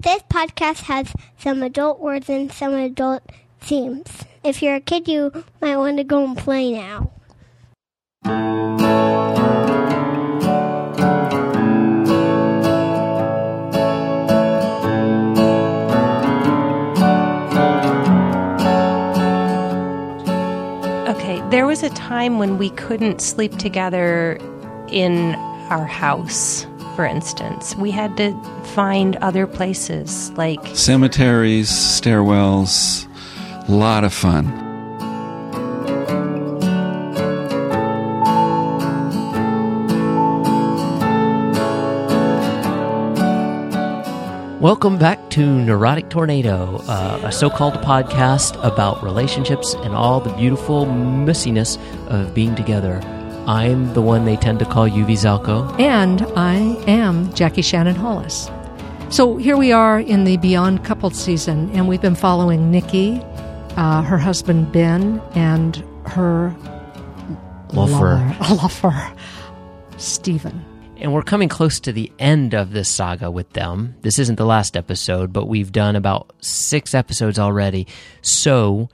This podcast has some adult words and some adult themes. If you're a kid, you might want to go and play now. Okay, there was a time when we couldn't sleep together in our house, for instance. We had to find other places, like Cemeteries, stairwells, a lot of fun. Welcome back to Neurotic Tornado, uh, a so called podcast about relationships and all the beautiful messiness of being together. I'm the one they tend to call Yuvi Zalkow. And I am Jackie Shannon Hollis. So here we are in the Beyond Coupled season, and we've been following Nikki, uh, her husband Ben, and her Lover. lover, lover Stephen. And we're coming close to the end of this saga with them. This isn't the last episode, but we've done about six episodes already. So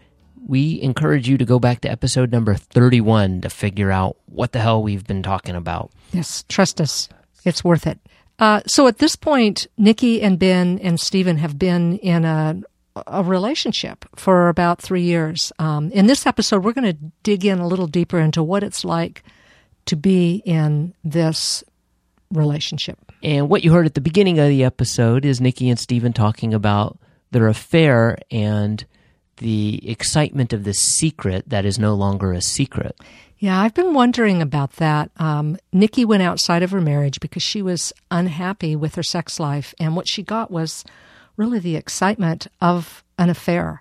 we encourage you to go back to episode number 31 to figure out what the hell we've been talking about. Yes, trust us. It's worth it. Uh, so at this point, Nikki and Ben and Stephen have been in a, a relationship for about three years. Um, in this episode, we're going to dig in a little deeper into what it's like to be in this relationship. And what you heard at the beginning of the episode is Nikki and Steven talking about their affair and the excitement of the secret that is no longer a secret. Yeah, I've been wondering about that. Um, Nikki went outside of her marriage because she was unhappy with her sex life, and what she got was really the excitement of an affair,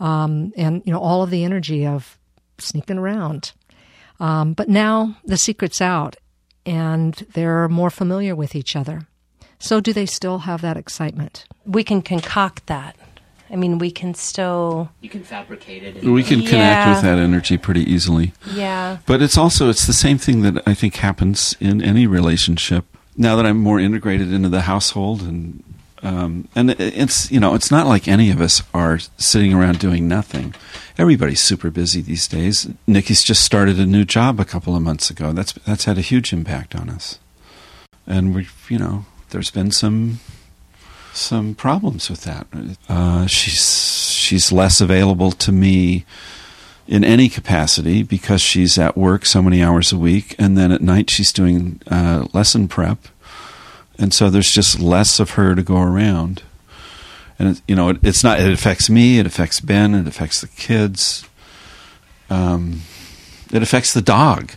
um, and you know all of the energy of sneaking around. Um, but now the secret's out, and they're more familiar with each other. So, do they still have that excitement? we can concoct that. I mean, we can still, You can fabricate it. We can connect Yeah. with that energy pretty easily. yeah. But it's also it's the same thing that I think happens in any relationship. Now that I'm more integrated into the household and um, and it's you know it's not like any of us are sitting around doing nothing. Everybody's super busy these days. Nikki's just started a new job a couple of months ago. That's that's had a huge impact on us. And we you know there's been some some problems with that. Uh, she's she's less available to me in any capacity because she's at work so many hours a week, and then at night she's doing uh, lesson prep, and so there's just less of her to go around. And it, you know, it, it's not. It affects me. It affects Ben. It affects the kids. Um, it affects the dog.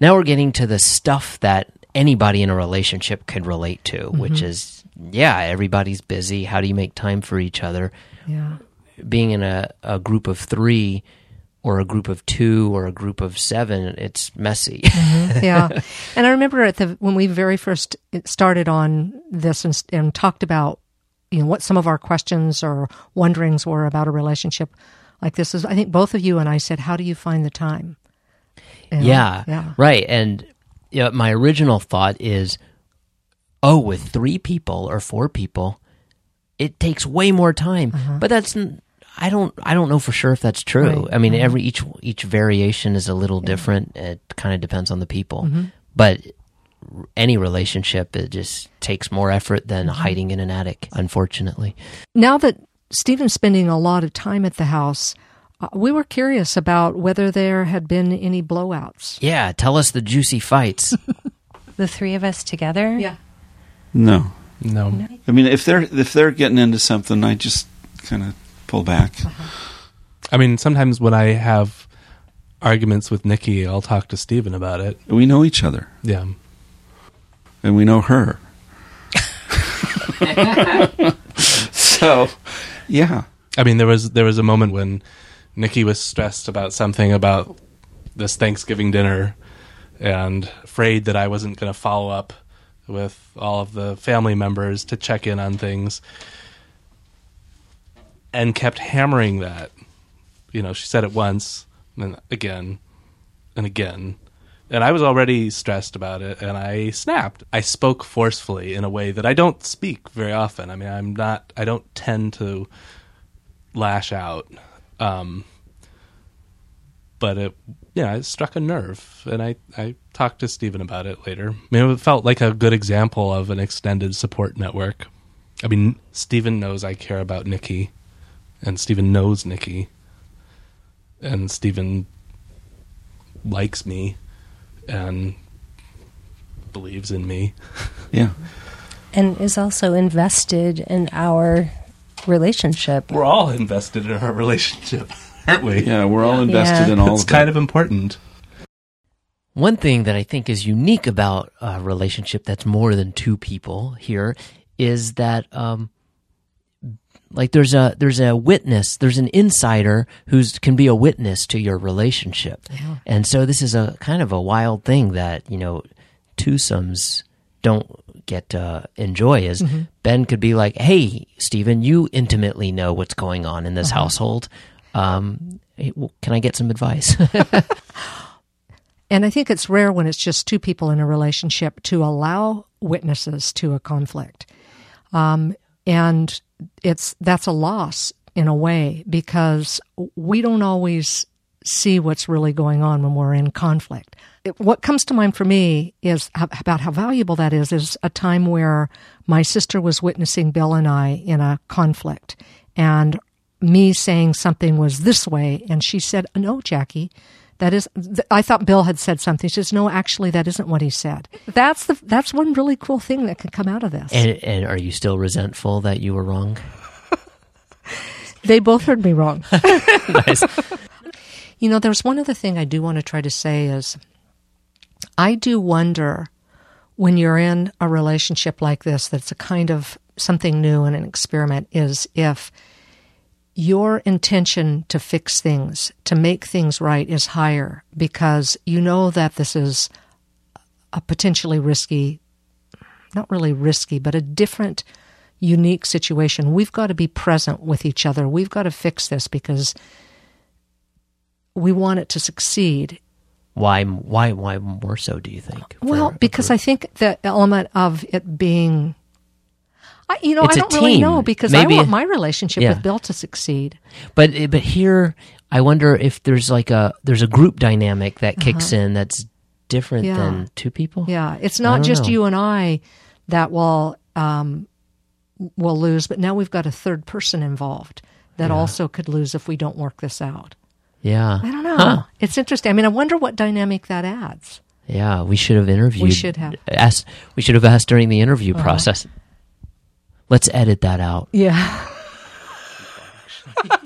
Now we're getting to the stuff that anybody in a relationship could relate to, mm-hmm. which is yeah, everybody's busy. How do you make time for each other? Yeah. Being in a, a group of three or a group of two or a group of seven, it's messy. Mm-hmm. yeah. And I remember at the when we very first started on this and, and talked about you know what some of our questions or wonderings were about a relationship like this is I think both of you and I said how do you find the time? And- yeah, Yeah. right. And you know, my original thought is, oh, with three people or four people, it takes way more time. But that's I don't I don't know for sure if that's true. Uh-huh. Right. I mean, every each each variation is a little different. It kind of depends on the people, Mm-hmm. but. Any relationship, it just takes more effort than Mm-hmm. hiding in an attic, unfortunately. Now that Stephen's spending a lot of time at the house, Uh, we were curious about whether there had been any blowouts. Yeah, tell us the juicy fights. The three of us together? Yeah. No, No. I mean if they're if they're getting into something, I just kind of pull back. Uh-huh. I mean, sometimes when I have arguments with Nikki, I'll talk to Steven about it. We know each other, Yeah. and we know her. so, yeah. I mean, there was there was a moment when Nikki was stressed about something about this Thanksgiving dinner and afraid that I wasn't going to follow up with all of the family members to check in on things and kept hammering that. You know, she said it once and again and again And I was already stressed about it and I snapped. I spoke forcefully in a way that I don't speak very often. I mean, I'm not, I don't tend to lash out. Um, but it, yeah, it struck a nerve. And I, I talked to Stephen about it later. I mean, it felt like a good example of an extended support network. I mean, Stephen knows I care about Nikki, and Stephen knows Nikki, and Stephen likes me and believes in me. Yeah. And is also invested in our relationship. We're all invested in our relationship, aren't we? Yeah, we're all invested Yeah. in all of this. It's of kind it. of important. One thing that I think is unique about a relationship that's more than two people here is that, um, like there's a there's a witness, there's an insider who's can be a witness to your relationship, and so this is a kind of a wild thing that you know twosomes don't get to enjoy. Is Ben could be like, "Hey, Stephen, you intimately know what's going on in this household. Um, hey, well, can I get some advice?" And I think it's rare when it's just two people in a relationship to allow witnesses to a conflict. Um, and it's that's a loss in a way because we don't always see what's really going on when we're in conflict. It- what comes to mind for me is how, about how valuable that is is a time where my sister was witnessing Bill and I in a conflict and me saying something was this way and she said no Jackie that is th- I thought Bill had said something she says no actually that isn't what he said that's the that's one really cool thing that can come out of this And, and are you still resentful that you were wrong? they both heard me wrong nice. You know, there's one other thing I do want to try to say is I do wonder when you're in a relationship like this that's a kind of something new and an experiment is if your intention to fix things, to make things right is higher because you know that this is a potentially risky, not really risky, but a different, unique situation. We've got to be present with each other. We've got to fix this because we want it to succeed. Why? Why? Why more so? Do you think? Well, because? I think the element of it being, I, you know, It's I don't really know because Maybe- I want my relationship Yeah. with Bill to succeed. But but here, I wonder if there's like a there's a group dynamic that kicks in that's different Uh-huh. Yeah. than two people. Yeah, it's not just know. you and I that will um, will lose, but now we've got a third person involved that also could lose if we don't work this out. Yeah. I don't know. Huh. It's interesting. I mean, I wonder what dynamic that adds. Yeah. We should have interviewed. We should have. Uh-huh. asked. We should have asked during the interview process. Let's edit that out. Yeah.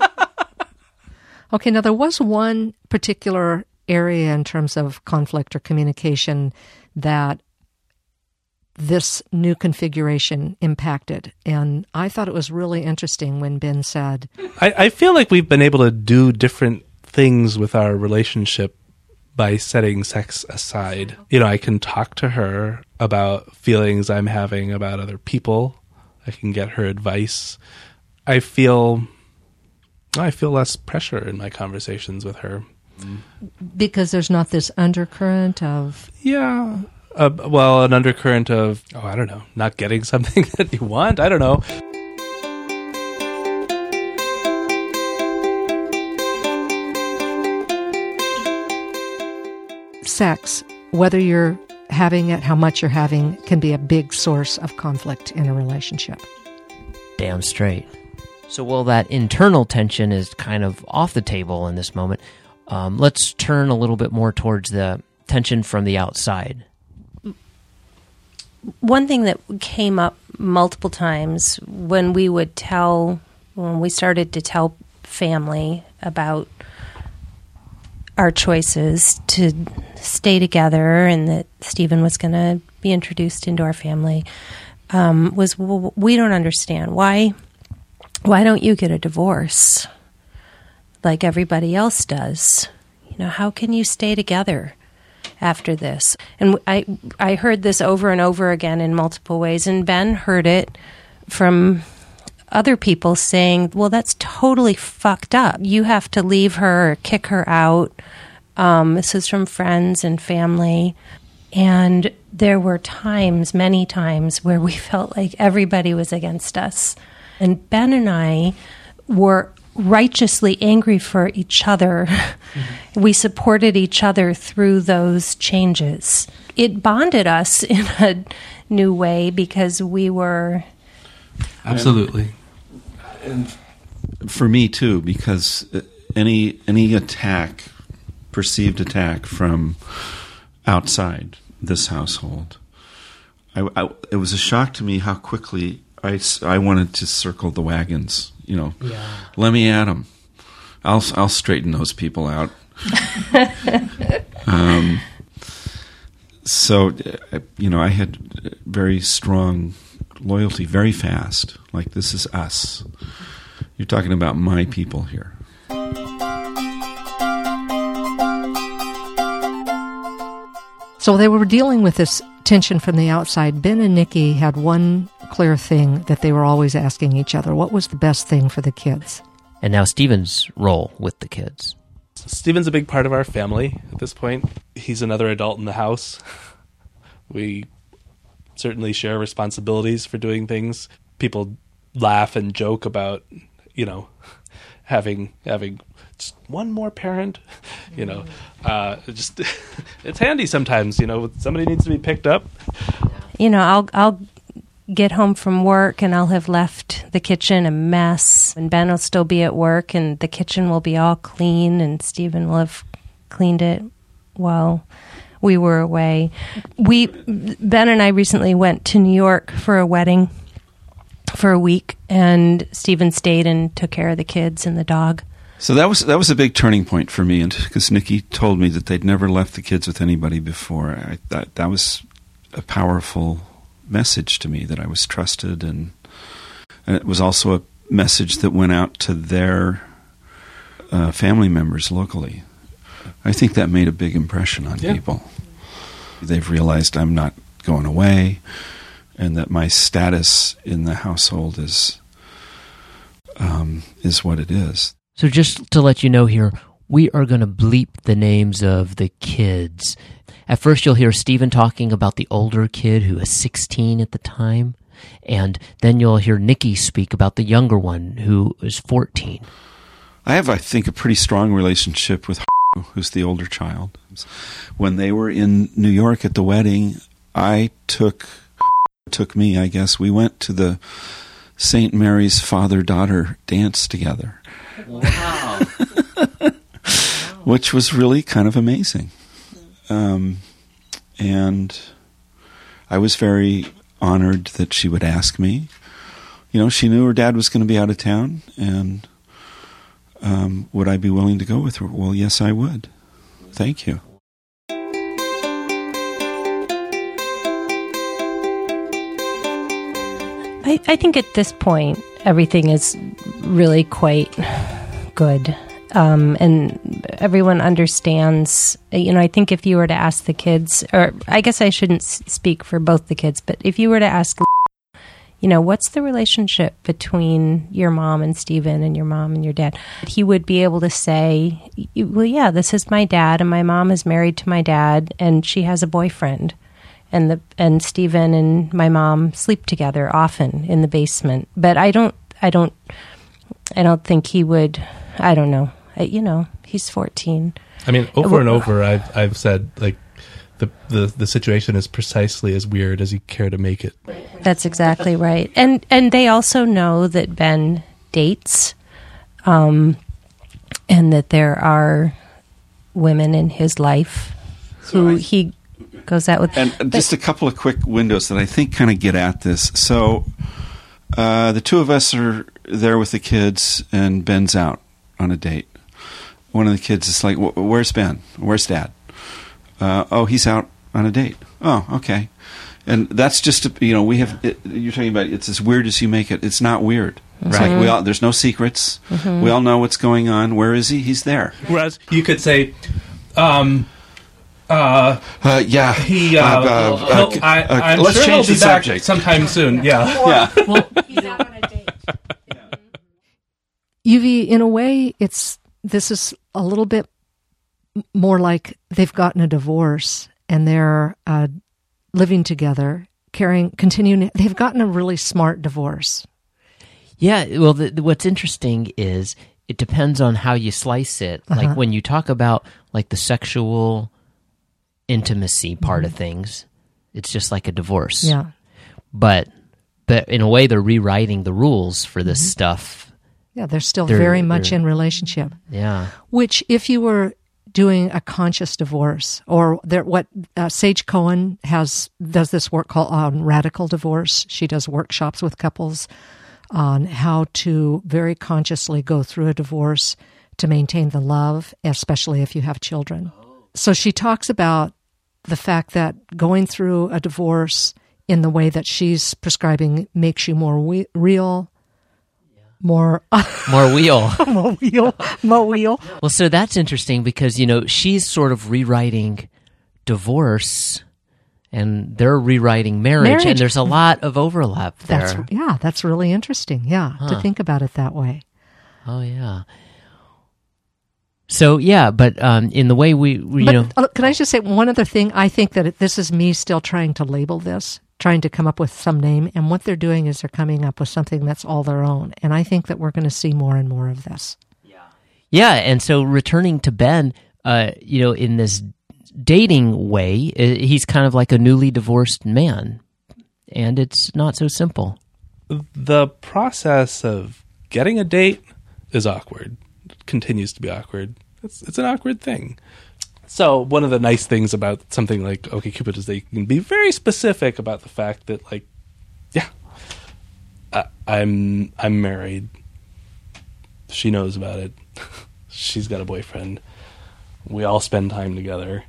okay, now there was one particular area in terms of conflict or communication that this new configuration impacted. And I thought it was really interesting when Ben said, I, I feel like we've been able to do different things with our relationship by setting sex aside. You know, I can talk to her about feelings I'm having about other people. I can get her advice. I feel I feel less pressure in my conversations with her. because there's not this undercurrent of, Yeah. Uh, well, an undercurrent of oh, I don't know, not getting something that you want. I don't know. Sex, whether you're having it, how much you're having, can be a big source of conflict in a relationship. Damn straight. So while that internal tension is kind of off the table in this moment, um, let's turn a little bit more towards the tension from the outside. one thing that came up multiple times when we would tell when we started to tell family about our choices to stay together and that Stephen was going to be introduced into our family um, was well, we don't understand why why don't you get a divorce like everybody else does you know how can you stay together after this. And I I heard this over and over again in multiple ways and Ben heard it from other people saying, "Well, that's totally fucked up. You have to leave her or kick her out Um, this was from friends and family. And there were times, many times, where we felt like everybody was against us. And Ben and I were righteously angry for each other. we supported each other through those changes. It bonded us in a new way because we were Absolutely. And for me too because uh, any any attack perceived attack from outside this household. I, I- it was a shock to me how quickly I, I wanted to circle the wagons you know. Let me at them I'll I'll straighten those people out. Um, so uh, you know I had very strong loyalty very fast. Like this is us. You're talking about my people here. So they were dealing with this tension from the outside. Ben and Nikki had one clear thing that they were always asking each other what was the best thing for the kids? And now Steven's role with the kids. Steven's a big part of our family at this point. He's another adult in the house. We certainly share responsibilities for doing things. People laugh and joke about, you know, having having just one more parent. You know, uh, just it's handy sometimes. You know, somebody needs to be picked up. you know, I'll I'll get home from work and I'll have left the kitchen a mess, and Ben will still be at work, and the kitchen will be all clean, and Stephen will have cleaned it while we were away. We Ben and I recently went to New York for a wedding for a week, and Stephen stayed and took care of the kids and the dog. So that was that was a big turning point for me, and because Nikki told me that they'd never left the kids with anybody before, I thought that was a powerful message to me that I was trusted, and, and it was also a message that went out to their uh, family members locally. I think that made a big impression on Yeah. people. They've realized I'm not going away, and that my status in the household is um, is what it is. So just to let you know here, we are going to bleep the names of the kids. At first, you'll hear Stephen talking about the older kid who was 16 at the time. And then you'll hear Nikki speak about the younger one who was 14. I have, I think, a pretty strong relationship with who's the older child. When they were in New York at the wedding, I took took me, I guess. We went to the St. Mary's father daughter dance together. Wow. Which was really kind of amazing. Um, and I was very honored that she would ask me. You know, she knew her dad was going to be out of town, and um, would I be willing to go with her? Well, yes, I would. Thank you. I, I think at this point, everything is really quite good. Um, and everyone understands. You know, I think if you were to ask the kids, or I guess I shouldn't speak for both the kids, but if you were to ask, you know, what's the relationship between your mom and Stephen and your mom and your dad, he would be able to say, well, yeah, this is my dad, and my mom is married to my dad, and she has a boyfriend and the and Stephen and my mom sleep together often in the basement. But I don't I don't I don't think he would I don't know. I, you know, he's 14. I mean, over and over, I've I've said like the the the situation is precisely as weird as you care to make it. That's exactly right. And and they also know that Ben dates um and that there are women in his life who I- he goes out with. And just a couple of quick windows that I think kind of get at this. So uh, the two of us are there with the kids, and Ben's out on a date. One of the kids is like, "Where's Ben? Where's Dad?" Uh, oh, he's out on a date. Oh, okay. And that's just a, you know we have it, you're talking about it's as weird as you make it. It's not weird. It's like we all there's no secrets. We all know what's going on. Where is he? He's there. Whereas you could say, um, uh, Uh, yeah. he, uh, Uh, uh, uh, he'll- I, uh, I'm let's sure change he'll the back subject. sometime soon. Yeah. yeah. Yuvi, in a way, it's this is a little bit more like they've gotten a divorce and they're uh, living together, caring, continuing. They've gotten a really smart divorce. Yeah, well, the, the- what's interesting is it depends on how you slice it. Uh-huh. Like when you talk about like the sexual intimacy part of things, it's just like a divorce. Mm-hmm. Yeah. But but in a way, they're rewriting the rules for Mm-hmm. this stuff. Yeah, they're still They're- very much in relationship. Yeah. Which, if you were doing a conscious divorce, or there, what uh, Sage Cohen has does this work called on radical divorce. She does workshops with couples on how to very consciously go through a divorce to maintain the love, especially if you have children. So she talks about the fact that going through a divorce in the way that she's prescribing makes you more we- real, more More wheel. more real, more real. well, so that's interesting because, you know, she's sort of rewriting divorce and they're rewriting marriage, Marriage. and there's a lot of overlap there. That's yeah, that's really interesting. Yeah, to think about it that way. Oh yeah. So yeah, but um, in the way we, we you But know, uh, can I just say one other thing? I think that it, this is me still trying to label this, trying to come up with some name, and what they're doing is they're coming up with something that's all their own. And I think that we're going to see more and more of this. yeah, Yeah. and so returning to Ben, uh, you know, in this dating way, uh, he's kind of like a newly divorced man, and it's not so simple. the process of getting a date is awkward. It continues to be awkward. It's it's an awkward thing. So one of the nice things about something like OkCupid is they can be very specific about the fact that like, yeah, I, I'm I'm married. She knows about it. She's got a boyfriend. We all spend time together.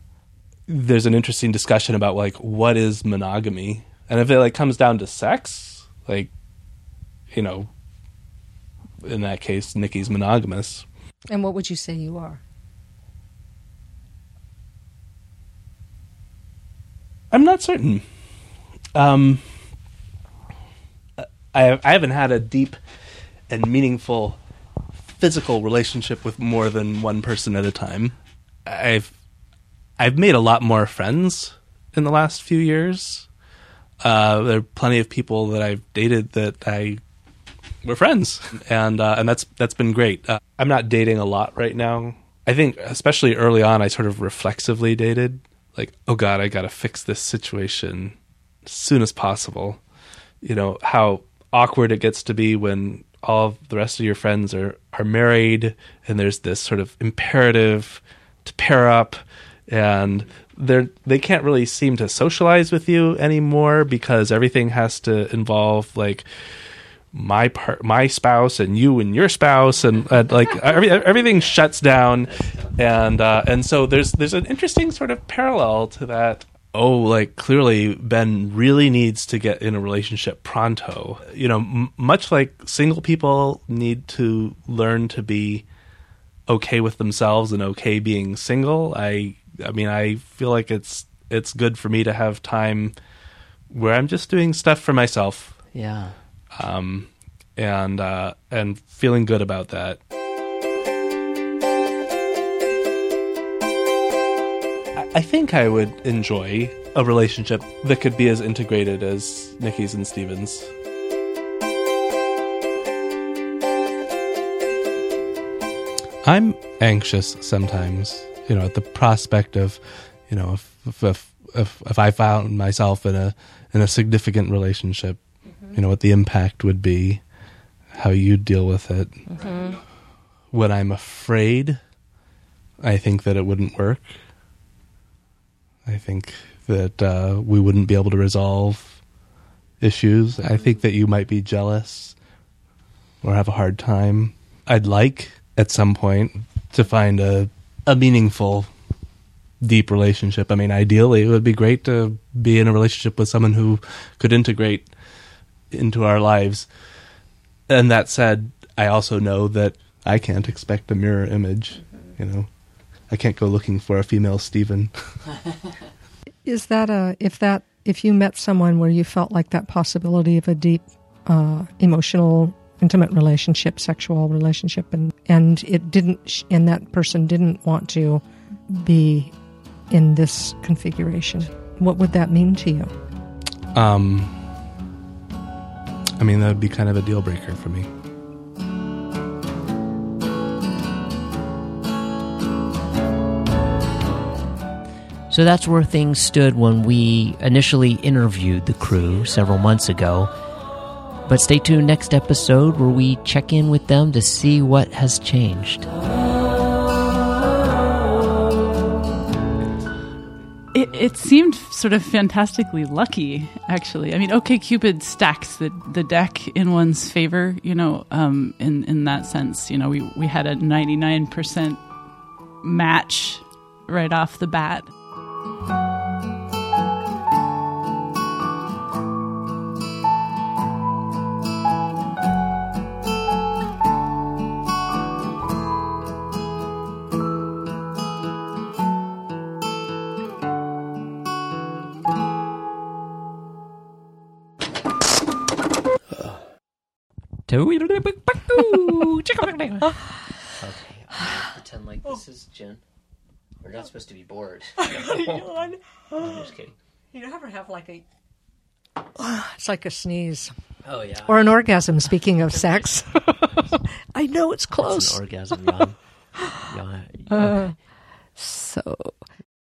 There's an interesting discussion about like what is monogamy, and if it like comes down to sex, like you know, in that case, Nikki's monogamous. And what would you say you are? I'm not certain. Um, I I haven't had a deep and meaningful physical relationship with more than one person at a time. I've I've made a lot more friends in the last few years. Uh, there are plenty of people that I've dated that I we're friends, and uh, and that's that's been great. Uh, I'm not dating a lot right now. I think, especially early on, I sort of reflexively dated. Like, oh God, I got to fix this situation as soon as possible. You know how awkward it gets to be when all the rest of your friends are are married, and there's this sort of imperative to pair up, and they're they can't really seem to socialize with you anymore because everything has to involve like my part, my spouse, and you and your spouse, and uh, like every, everything shuts down, and uh, and so there's there's an interesting sort of parallel to that. Oh, like clearly Ben really needs to get in a relationship pronto. You know, m- much like single people need to learn to be okay with themselves and okay being single. I I mean, I feel like it's it's good for me to have time where I'm just doing stuff for myself Yeah. um, and uh, and feeling good about that. I- I think I would enjoy a relationship that could be as integrated as Nikki's and Steven's. I'm anxious sometimes, you know, at the prospect of, you know, if if if, if I found myself in a in a significant relationship, mm-hmm. you know, what the impact would be, how you deal with it. Mm-hmm. When I'm afraid, I think that it wouldn't work. I think that uh, we wouldn't be able to resolve issues. I think that you might be jealous or have a hard time. I'd like at some point to find a a meaningful deep relationship. I mean, ideally it would be great to be in a relationship with someone who could integrate into our lives. And that said, I also know that I can't expect a mirror image, you know. I can't go looking for a female Stephen. Is that a if that if you met someone where you felt like that possibility of a deep uh, emotional intimate relationship sexual relationship and and it didn't and that person didn't want to be in this configuration? What would that mean to you? Um, I mean, that would be kind of a deal breaker for me. So that's where things stood when we initially interviewed the crew several months ago. But stay tuned next episode where we check in with them to see what has changed. It, it seemed sort of fantastically lucky, actually. I mean, OK Cupid stacks the, the deck in one's favor, you know, um, in, in that sense. You know, we, we had a 99% match right off the bat. Pretend like this is Jen. We're not oh. supposed to be bored. I'm just kidding. You ever have like a. It's like a sneeze Oh yeah. or an orgasm. Speaking of sex, I know it's It's close. an orgasm yawn. yawn. Uh, so